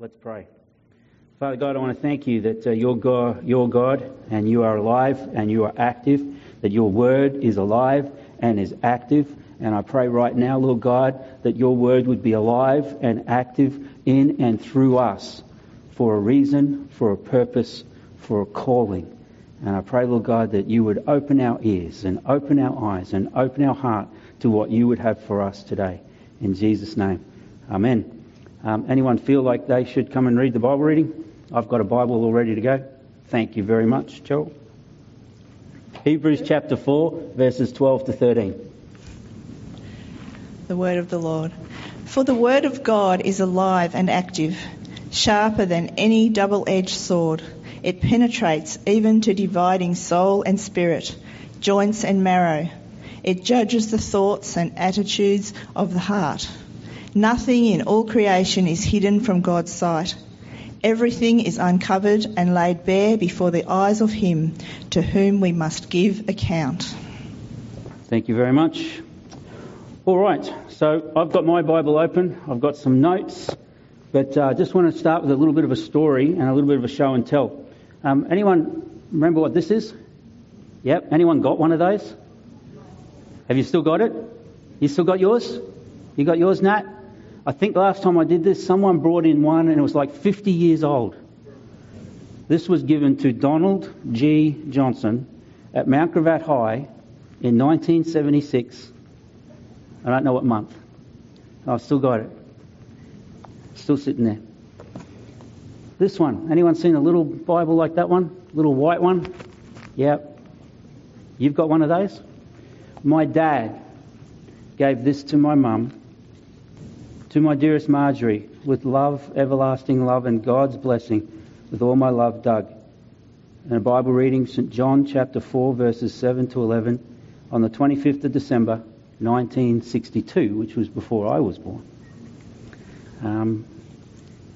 Let's pray. Father God, I want to thank you that uh, God, you're God and you are alive and you are active, that your word is alive and is active. And I pray right now, Lord God, that your word would be alive and active in and through us for a reason, for a purpose, for a calling. And I pray, Lord God, that you would open our ears and open our eyes and open our heart to what you would have for us today. In Jesus' name. Amen. Um, anyone feel like they should come and read the Bible reading? I've got a Bible all ready to go. Thank you very much, Joel. Hebrews chapter 4, verses 12 to 13. The word of the Lord. For the word of God is alive and active, sharper than any double edged sword. It penetrates even to dividing soul and spirit, joints and marrow. It judges the thoughts and attitudes of the heart. Nothing in all creation is hidden from God's sight. Everything is uncovered and laid bare before the eyes of Him to whom we must give account. Thank you very much. All right, so I've got my Bible open, I've got some notes, but I uh, just want to start with a little bit of a story and a little bit of a show and tell. Um, anyone remember what this is? Yep. Anyone got one of those? Have you still got it? You still got yours? You got yours, Nat? I think last time I did this, someone brought in one and it was like 50 years old. This was given to Donald G. Johnson at Mount Gravatt High in 1976. I don't know what month. I've still got it. Still sitting there. This one. Anyone seen a little Bible like that one? Little white one? Yep. You've got one of those? My dad gave this to my mum to my dearest Marjorie, with love, everlasting love, and God's blessing, with all my love, Doug. And a Bible reading, St. John chapter 4, verses 7 to 11, on the 25th of December, 1962, which was before I was born. Um,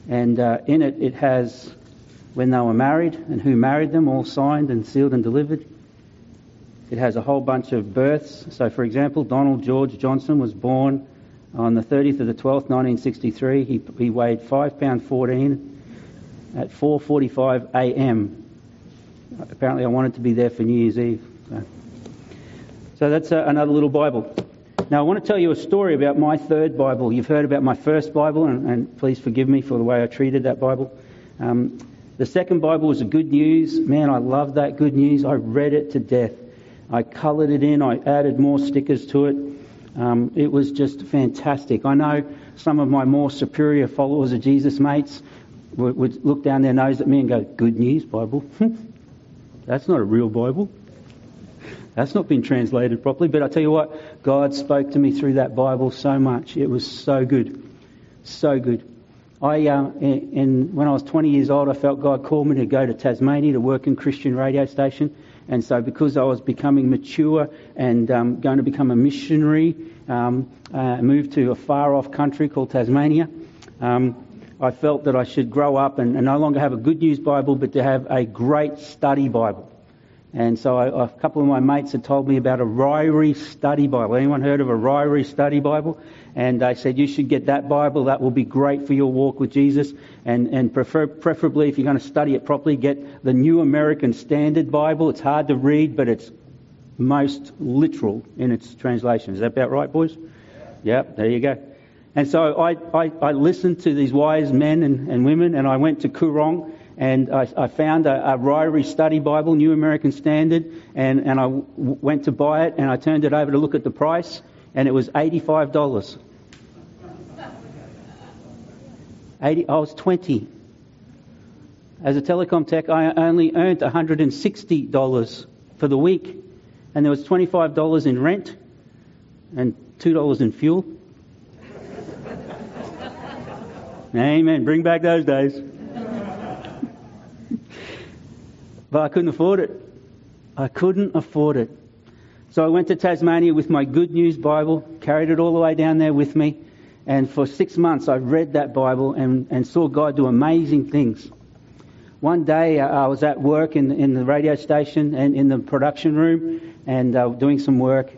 and uh, in it, it has when they were married and who married them, all signed and sealed and delivered. It has a whole bunch of births. So, for example, Donald George Johnson was born on the 30th of the 12th, 1963, he, he weighed 5 pound 14 at 4:45 a.m. Apparently, I wanted to be there for New Year's Eve. So, so that's uh, another little Bible. Now, I want to tell you a story about my third Bible. You've heard about my first Bible, and, and please forgive me for the way I treated that Bible. Um, the second Bible was a good news. Man, I loved that good news. I read it to death. I coloured it in. I added more stickers to it. Um, it was just fantastic. I know some of my more superior followers of Jesus mates would, would look down their nose at me and go, Good news, Bible. That's not a real Bible. That's not been translated properly. But I tell you what, God spoke to me through that Bible so much. It was so good. So good. I, uh, in, when I was 20 years old, I felt God called me to go to Tasmania to work in Christian radio station. And so, because I was becoming mature and um, going to become a missionary, um, uh, moved to a far off country called Tasmania, um, I felt that I should grow up and, and, no longer have a good news Bible, but to have a great study Bible. And so, I, a couple of my mates had told me about a Ryrie study Bible. Anyone heard of a Ryrie study Bible? and they said you should get that Bible. That will be great for your walk with Jesus. And, and prefer, preferably, if you're going to study it properly, get the New American Standard Bible. It's hard to read, but it's most literal in its translation. Is that about right, boys? Yeah, there you go. And so I, I, I listened to these wise men and, and, women, and I went to Koorong, and I, I found a, a Ryrie Study Bible, New American Standard, and, and I w- went to buy it, and I turned it over to look at the price, and it was $85. 80, I was 20. As a telecom tech, I only earned $160 for the week, and there was $25 in rent and $2 in fuel. Amen. Bring back those days. But I couldn't afford it. I couldn't afford it. So I went to Tasmania with my Good News Bible, carried it all the way down there with me, and for six months I read that Bible and, and saw God do amazing things. One day uh, I was at work in, in the radio station and in the production room and uh, doing some work,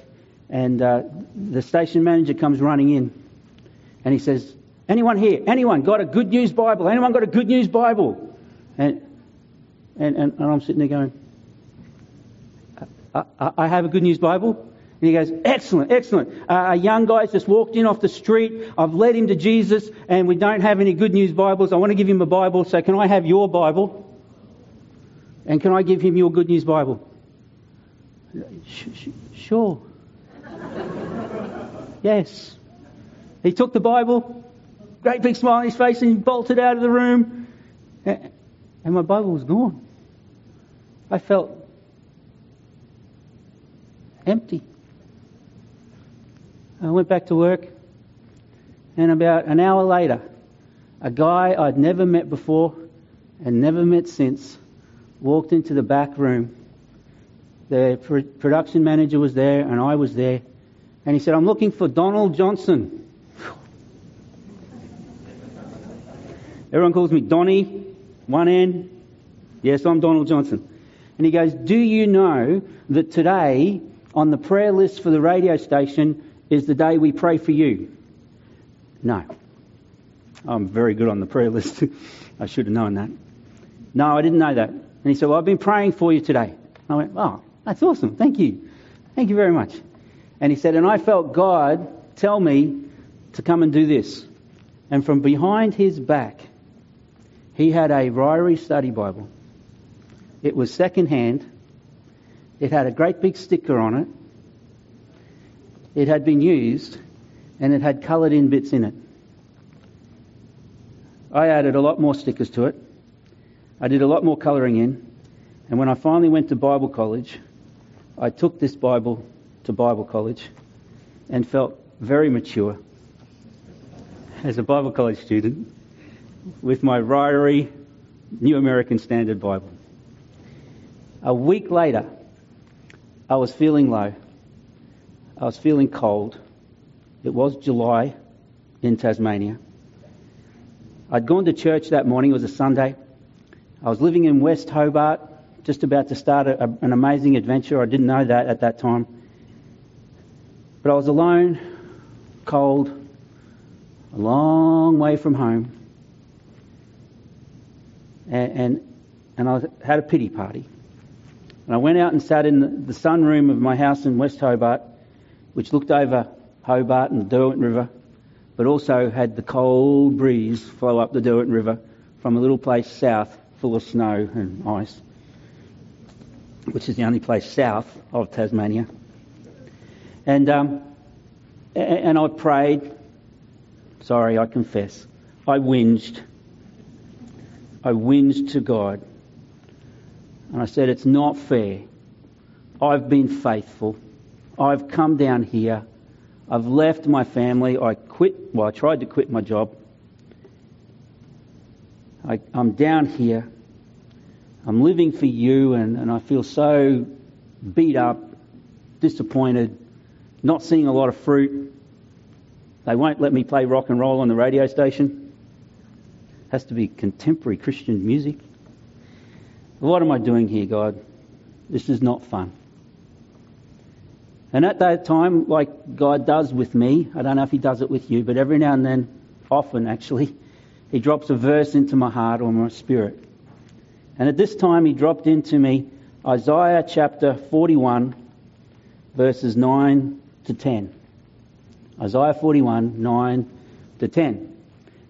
and uh, the station manager comes running in and he says, Anyone here? Anyone got a good news Bible? Anyone got a good news Bible? And, and, and, and I'm sitting there going, I, I, I have a good news Bible. And he goes, excellent, excellent. Uh, a young guy's just walked in off the street. I've led him to Jesus and we don't have any good news Bibles. I want to give him a Bible. So can I have your Bible? And can I give him your good news Bible? Sure. yes. He took the Bible, great big smile on his face, and he bolted out of the room. And my Bible was gone. I felt empty. I went back to work, and about an hour later, a guy I'd never met before and never met since walked into the back room. The production manager was there, and I was there, and he said, I'm looking for Donald Johnson. Everyone calls me Donny, one N. Yes, I'm Donald Johnson. And he goes, Do you know that today on the prayer list for the radio station is the day we pray for you? No. I'm very good on the prayer list. I should have known that. No, I didn't know that. And he said, Well, I've been praying for you today. I went, Oh, that's awesome. Thank you. Thank you very much. And he said, And I felt God tell me to come and do this. And from behind his back, he had a Ryrie study Bible. It was second hand. It had a great big sticker on it. It had been used and it had coloured in bits in it. I added a lot more stickers to it. I did a lot more colouring in. And when I finally went to Bible college, I took this Bible to Bible college and felt very mature as a Bible college student with my Ryrie New American Standard Bible. A week later, I was feeling low. I was feeling cold. It was July in Tasmania. I'd gone to church that morning. It was a Sunday. I was living in West Hobart, just about to start a, an amazing adventure. I didn't know that at that time. But I was alone, cold, a long way from home. And, and, and I had a pity party. And I went out and sat in the, sunroom of my house in West Hobart, which looked over Hobart and the Derwent River, but also had the cold breeze flow up the Derwent River from a little place south full of snow and ice, which is the only place south of Tasmania. And, um, and I prayed. Sorry, I confess. I whinged. I whinged to God. And I said, It's not fair. I've been faithful. I've come down here. I've left my family. I quit, well, I tried to quit my job. I, am down here. I'm living for you, and, and I feel so beat up, disappointed, not seeing a lot of fruit. They won't let me play rock and roll on the radio station. It has to be contemporary Christian music. What am I doing here, God? This is not fun. And at that time, like God does with me, I don't know if He does it with you, but every now and then, often actually, He drops a verse into my heart or my spirit. And at this time, He dropped into me Isaiah chapter 41, verses 9 to 10. Isaiah 41, 9 to 10.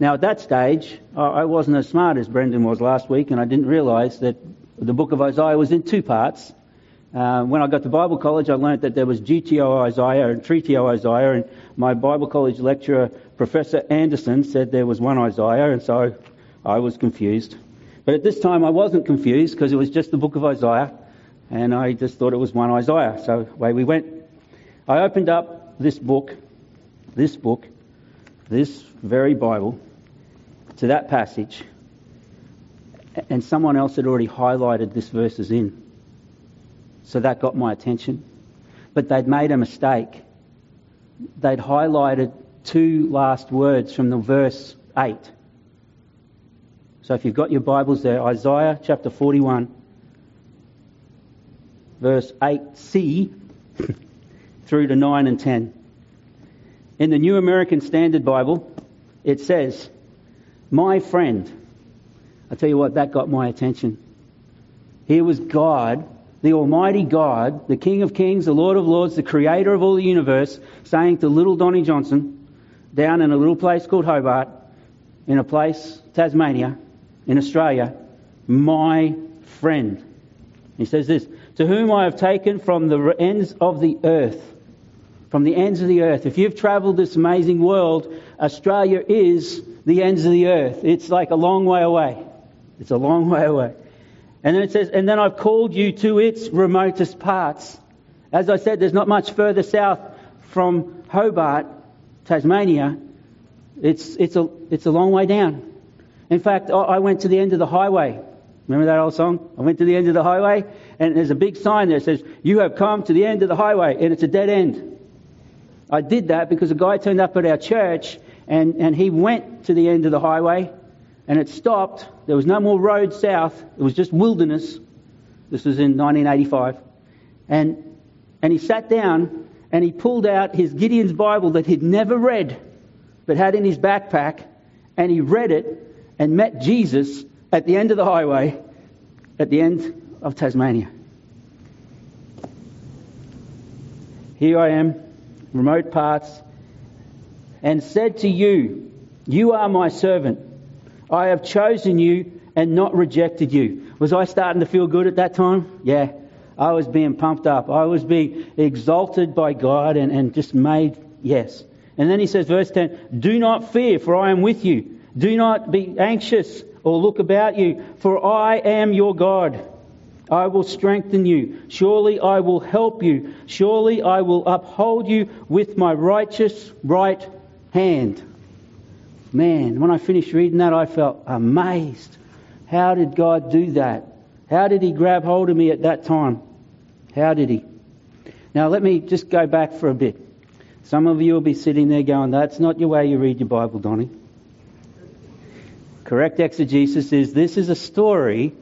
Now, at that stage, I wasn't as smart as Brendan was last week, and I didn't realise that the book of Isaiah was in two parts. Uh, when I got to Bible college, I learnt that there was Deutero Isaiah and Trito Isaiah, and my Bible college lecturer, Professor Anderson, said there was one Isaiah, and so I was confused. But at this time, I wasn't confused because it was just the book of Isaiah, and I just thought it was one Isaiah. So away we went. I opened up this book, this book, this very Bible, to that passage, and someone else had already highlighted this verses in. So that got my attention. But they'd made a mistake. They'd highlighted two last words from the verse 8. So if you've got your Bibles there, Isaiah chapter 41, verse 8c through to 9 and 10. In the New American Standard Bible, it says, My friend. I tell you what, that got my attention. Here was God, the Almighty God, the King of Kings, the Lord of Lords, the Creator of all the universe, saying to little Donny Johnson, down in a little place called Hobart, in a place, Tasmania, in Australia, my friend. He says this, to whom I have taken from the ends of the earth. From the ends of the earth. If you've travelled this amazing world, Australia is the ends of the earth. It's like a long way away. It's a long way away. And then it says, and then I've called you to its remotest parts. As I said, there's not much further south from Hobart, Tasmania. It's, it's, a, it's a long way down. In fact, I went to the end of the highway. Remember that old song? I went to the end of the highway, and there's a big sign there that says, You have come to the end of the highway, and it's a dead end. I did that because a guy turned up at our church, and, and he went to the end of the highway, and it stopped. There was no more road south, it was just wilderness. This was in 1985. And, and he sat down, and he pulled out his Gideon's Bible that he'd never read, but had in his backpack, and he read it and met Jesus at the end of the highway, at the end of Tasmania. Here I am, remote parts, and said to you, You are my servant. I have chosen you and not rejected you. Was I starting to feel good at that time? Yeah. I was being pumped up. I was being exalted by God and, and just made, yes. And then he says, verse 10, Do not fear, for I am with you. Do not be anxious or look about you, for I am your God. I will strengthen you. Surely I will help you. Surely I will uphold you with my righteous right hand. Man, when I finished reading that, I felt amazed. How did God do that? How did He grab hold of me at that time? How did He? Now, let me just go back for a bit. Some of you will be sitting there going, That's not your way you read your Bible, Donny. Correct exegesis is this is a story,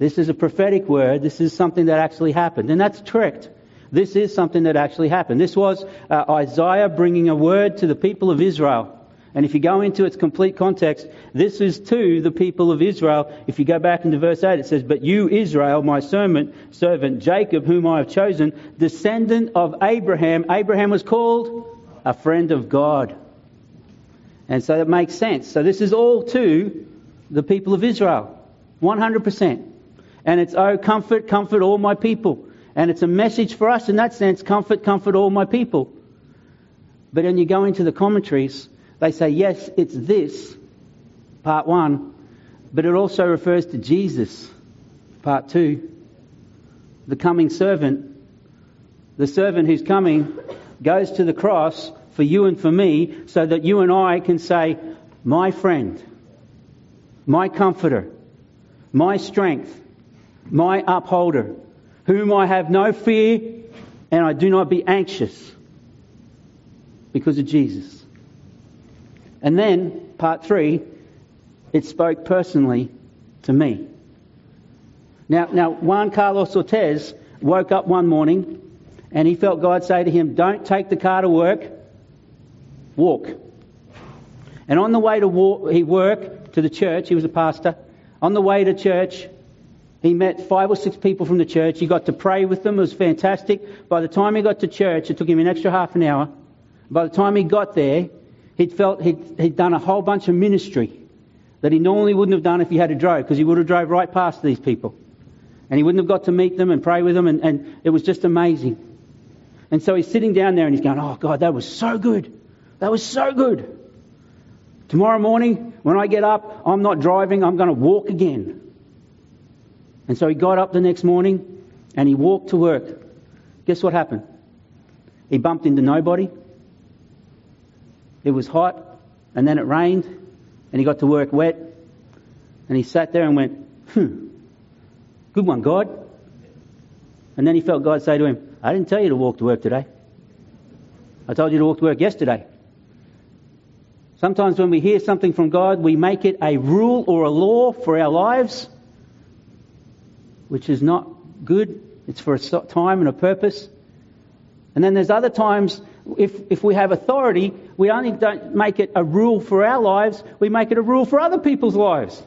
this is a prophetic word, this is something that actually happened. And that's correct. This is something that actually happened. This was uh, Isaiah bringing a word to the people of Israel. And if you go into its complete context, this is to the people of Israel. If you go back into verse 8, it says, But you, Israel, my servant, servant Jacob, whom I have chosen, descendant of Abraham. Abraham was called a friend of God. And so it makes sense. So this is all to the people of Israel. 100%. And it's, oh, comfort, comfort all my people. And it's a message for us in that sense, comfort, comfort all my people. But when you go into the commentaries, they say, yes, it's this, part one, but it also refers to Jesus, part two. The coming servant, the servant who's coming, goes to the cross for you and for me so that you and I can say, My friend, my comforter, my strength, my upholder, whom I have no fear and I do not be anxious because of Jesus. And then, part three, it spoke personally to me. Now, now Juan Carlos Ortiz woke up one morning and he felt God say to him, Don't take the car to work, walk. And on the way to walk, he worked to the church. He was a pastor. On the way to church, he met five or six people from the church. He got to pray with them. It was fantastic. By the time he got to church, it took him an extra half an hour. By the time he got there, he'd felt he'd, he'd done a whole bunch of ministry that he normally wouldn't have done if he had to drive, because he would have drove right past these people. And he wouldn't have got to meet them and pray with them, and, and it was just amazing. And so he's sitting down there and he's going, Oh God, that was so good. That was so good. Tomorrow morning, when I get up, I'm not driving, I'm going to walk again. And so he got up the next morning and he walked to work. Guess what happened? He bumped into nobody. It was hot, and then it rained, and he got to work wet. And he sat there and went, hmm, good one, God. And then he felt God say to him, I didn't tell you to walk to work today. I told you to walk to work yesterday. Sometimes when we hear something from God, we make it a rule or a law for our lives, which is not good. It's for a time and a purpose. And then there's other times if, if we have authority, we only don't make it a rule for our lives, we make it a rule for other people's lives.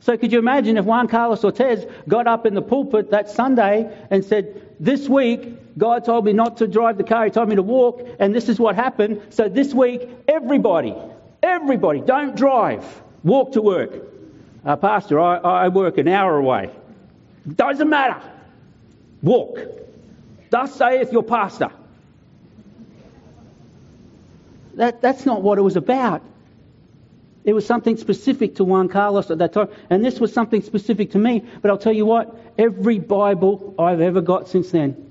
So could you imagine if Juan Carlos Ortiz got up in the pulpit that Sunday and said, this week, God told me not to drive the car, He told me to walk, and this is what happened. So this week, everybody, everybody, don't drive, walk to work. Uh, Pastor, I, I work an hour away. Doesn't matter. Walk. Thus saith your pastor. That, that's not what it was about. It was something specific to Juan Carlos at that time, and this was something specific to me. But I'll tell you what, every Bible I've ever got since then,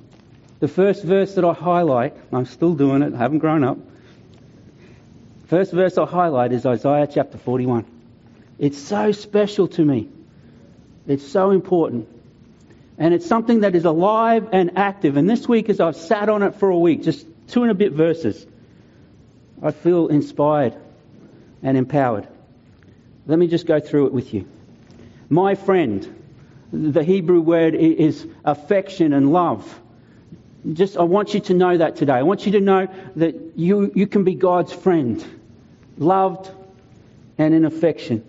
the first verse that I highlight, I'm still doing it, I haven't grown up. First verse I highlight is Isaiah chapter 41. It's so special to me. It's so important. And it's something that is alive and active. And this week, as I've sat on it for a week, just two and a bit verses, I feel inspired and empowered. Let me just go through it with you. My friend, the Hebrew word is affection and love. Just, I want you to know that today. I want you to know that you, you can be God's friend, loved and in affection.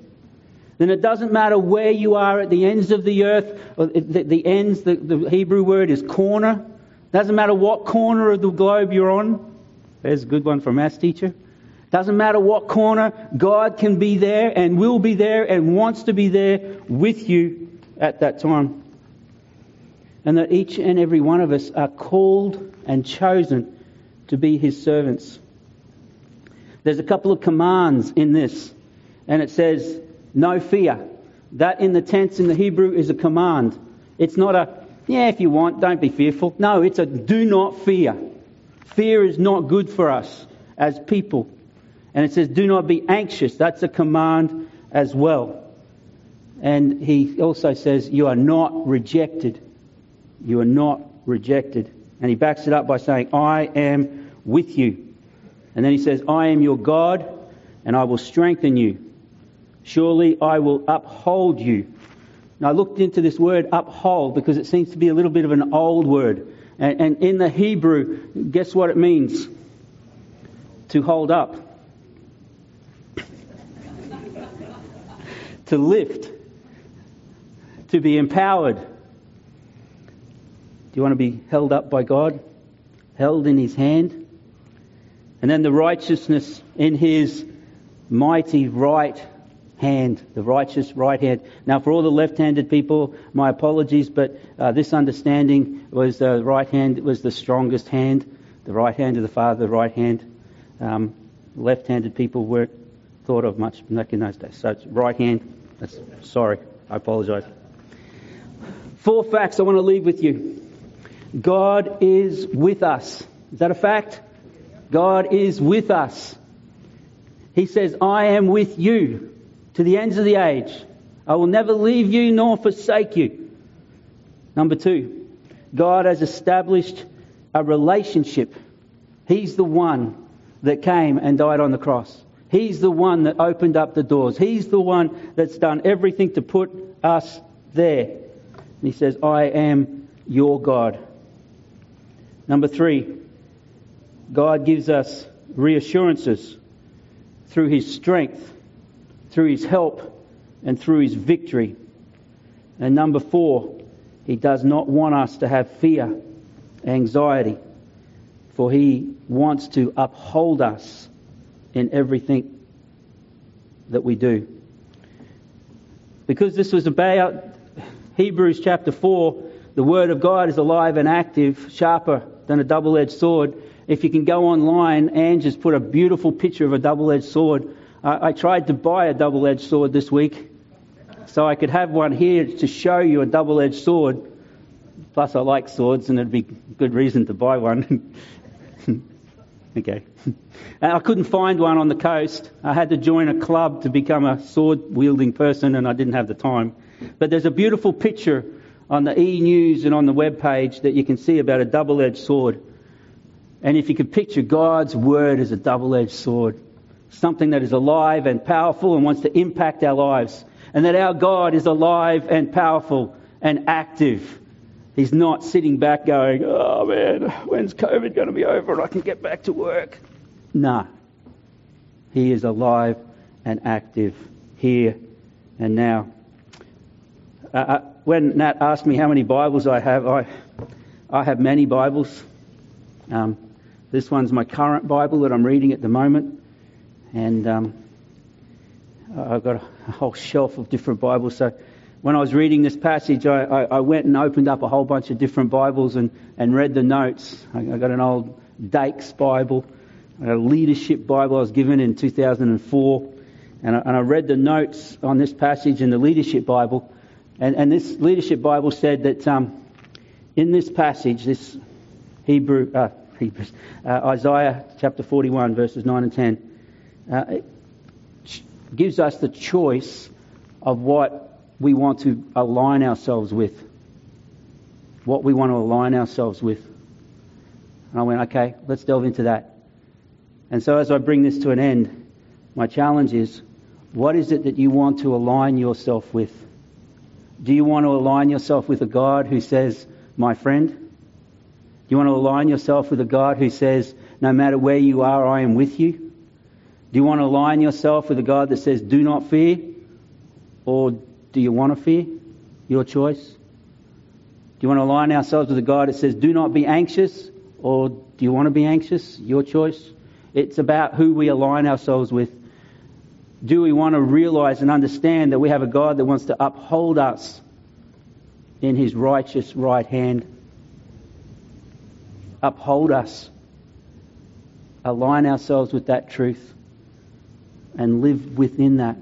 Then it doesn't matter where you are at the ends of the earth, the, the ends, the, the Hebrew word is corner. Doesn't matter what corner of the globe you're on. There's a good one for a maths teacher. Doesn't matter what corner, God can be there and will be there and wants to be there with you at that time. And that each and every one of us are called and chosen to be His servants. There's a couple of commands in this, and it says, no fear. That in the tense in the Hebrew is a command. It's not a, yeah, if you want, don't be fearful. No, it's a do not fear. Fear is not good for us as people. And it says, do not be anxious. That's a command as well. And he also says, you are not rejected. You are not rejected. And he backs it up by saying, I am with you. And then he says, I am your God, and I will strengthen you. Surely I will uphold you. Now I looked into this word uphold because it seems to be a little bit of an old word. And, and in the Hebrew, guess what it means? To hold up. to lift, to be empowered. Do you want to be held up by God? Held in His hand? And then the righteousness in His mighty right hand, the righteous right hand. Now, for all the left-handed people, my apologies, but uh, this understanding was the right hand was the strongest hand, the right hand of the Father, the right hand. Um, left-handed people weren't thought of much back in those days. So it's right hand. That's, sorry, I apologize. Four facts I want to leave with you. God is with us. Is that a fact? God is with us. He says, I am with you to the ends of the age. I will never leave you nor forsake you. Number two, God has established a relationship. He's the one that came and died on the cross. He's the one that opened up the doors. He's the one that's done everything to put us there. And he says, I am your God. Number three, God gives us reassurances through his strength, through his help, and through his victory. And number four, he does not want us to have fear, anxiety, for he wants to uphold us in everything that we do. Because this was about Hebrews chapter 4, the Word of God is alive and active, sharper than a double edged sword. If you can go online, Ange has put a beautiful picture of a double edged sword. I, I tried to buy a double edged sword this week so I could have one here to show you a double edged sword. Plus, I like swords, and it'd be good reason to buy one. Okay. And I couldn't find one on the coast. I had to join a club to become a sword wielding person, and I didn't have the time. But there's a beautiful picture on the e news and on the web page that you can see about a double edged sword. And if you could picture God's word as a double edged sword, something that is alive and powerful and wants to impact our lives, and that our God is alive and powerful and active He's not sitting back going, oh man, when's COVID going to be over and I can get back to work? No. He is alive and active here and now. Uh, uh, when Nat asked me how many Bibles I have, I, I have many Bibles. Um, this one's my current Bible that I'm reading at the moment. And um, I've got a whole shelf of different Bibles. So when I was reading this passage, I, I, I, went and opened up a whole bunch of different Bibles and, and read the notes. I, I got an old Dake's Bible, a leadership Bible I was given in 2004. And I, and I read the notes on this passage in the leadership Bible. And, and this leadership Bible said that um, in this passage, this Hebrew, uh, Hebrews, uh, Isaiah chapter 41, verses 9 and 10, uh, gives us the choice of what we want to align ourselves with. What we want to align ourselves with. And I went, okay, let's delve into that. And so as I bring this to an end, my challenge is, what is it that you want to align yourself with? Do you want to align yourself with a God who says, my friend? Do you want to align yourself with a God who says, no matter where you are, I am with you? Do you want to align yourself with a God that says, do not fear? Or do you want to fear? Your choice. Do you want to align ourselves with a God that says, do not be anxious? Or do you want to be anxious? Your choice. It's about who we align ourselves with. Do we want to realize and understand that we have a God that wants to uphold us in his righteous right hand? Uphold us. Align ourselves with that truth and live within that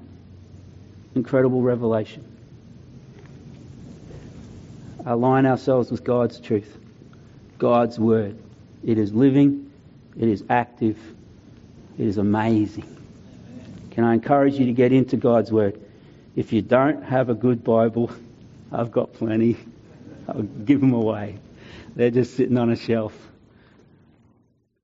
incredible revelation. Align ourselves with God's truth, God's word. It is living, it is active, it is amazing. Can I encourage you to get into God's word? If you don't have a good Bible, I've got plenty. I'll give them away. They're just sitting on a shelf.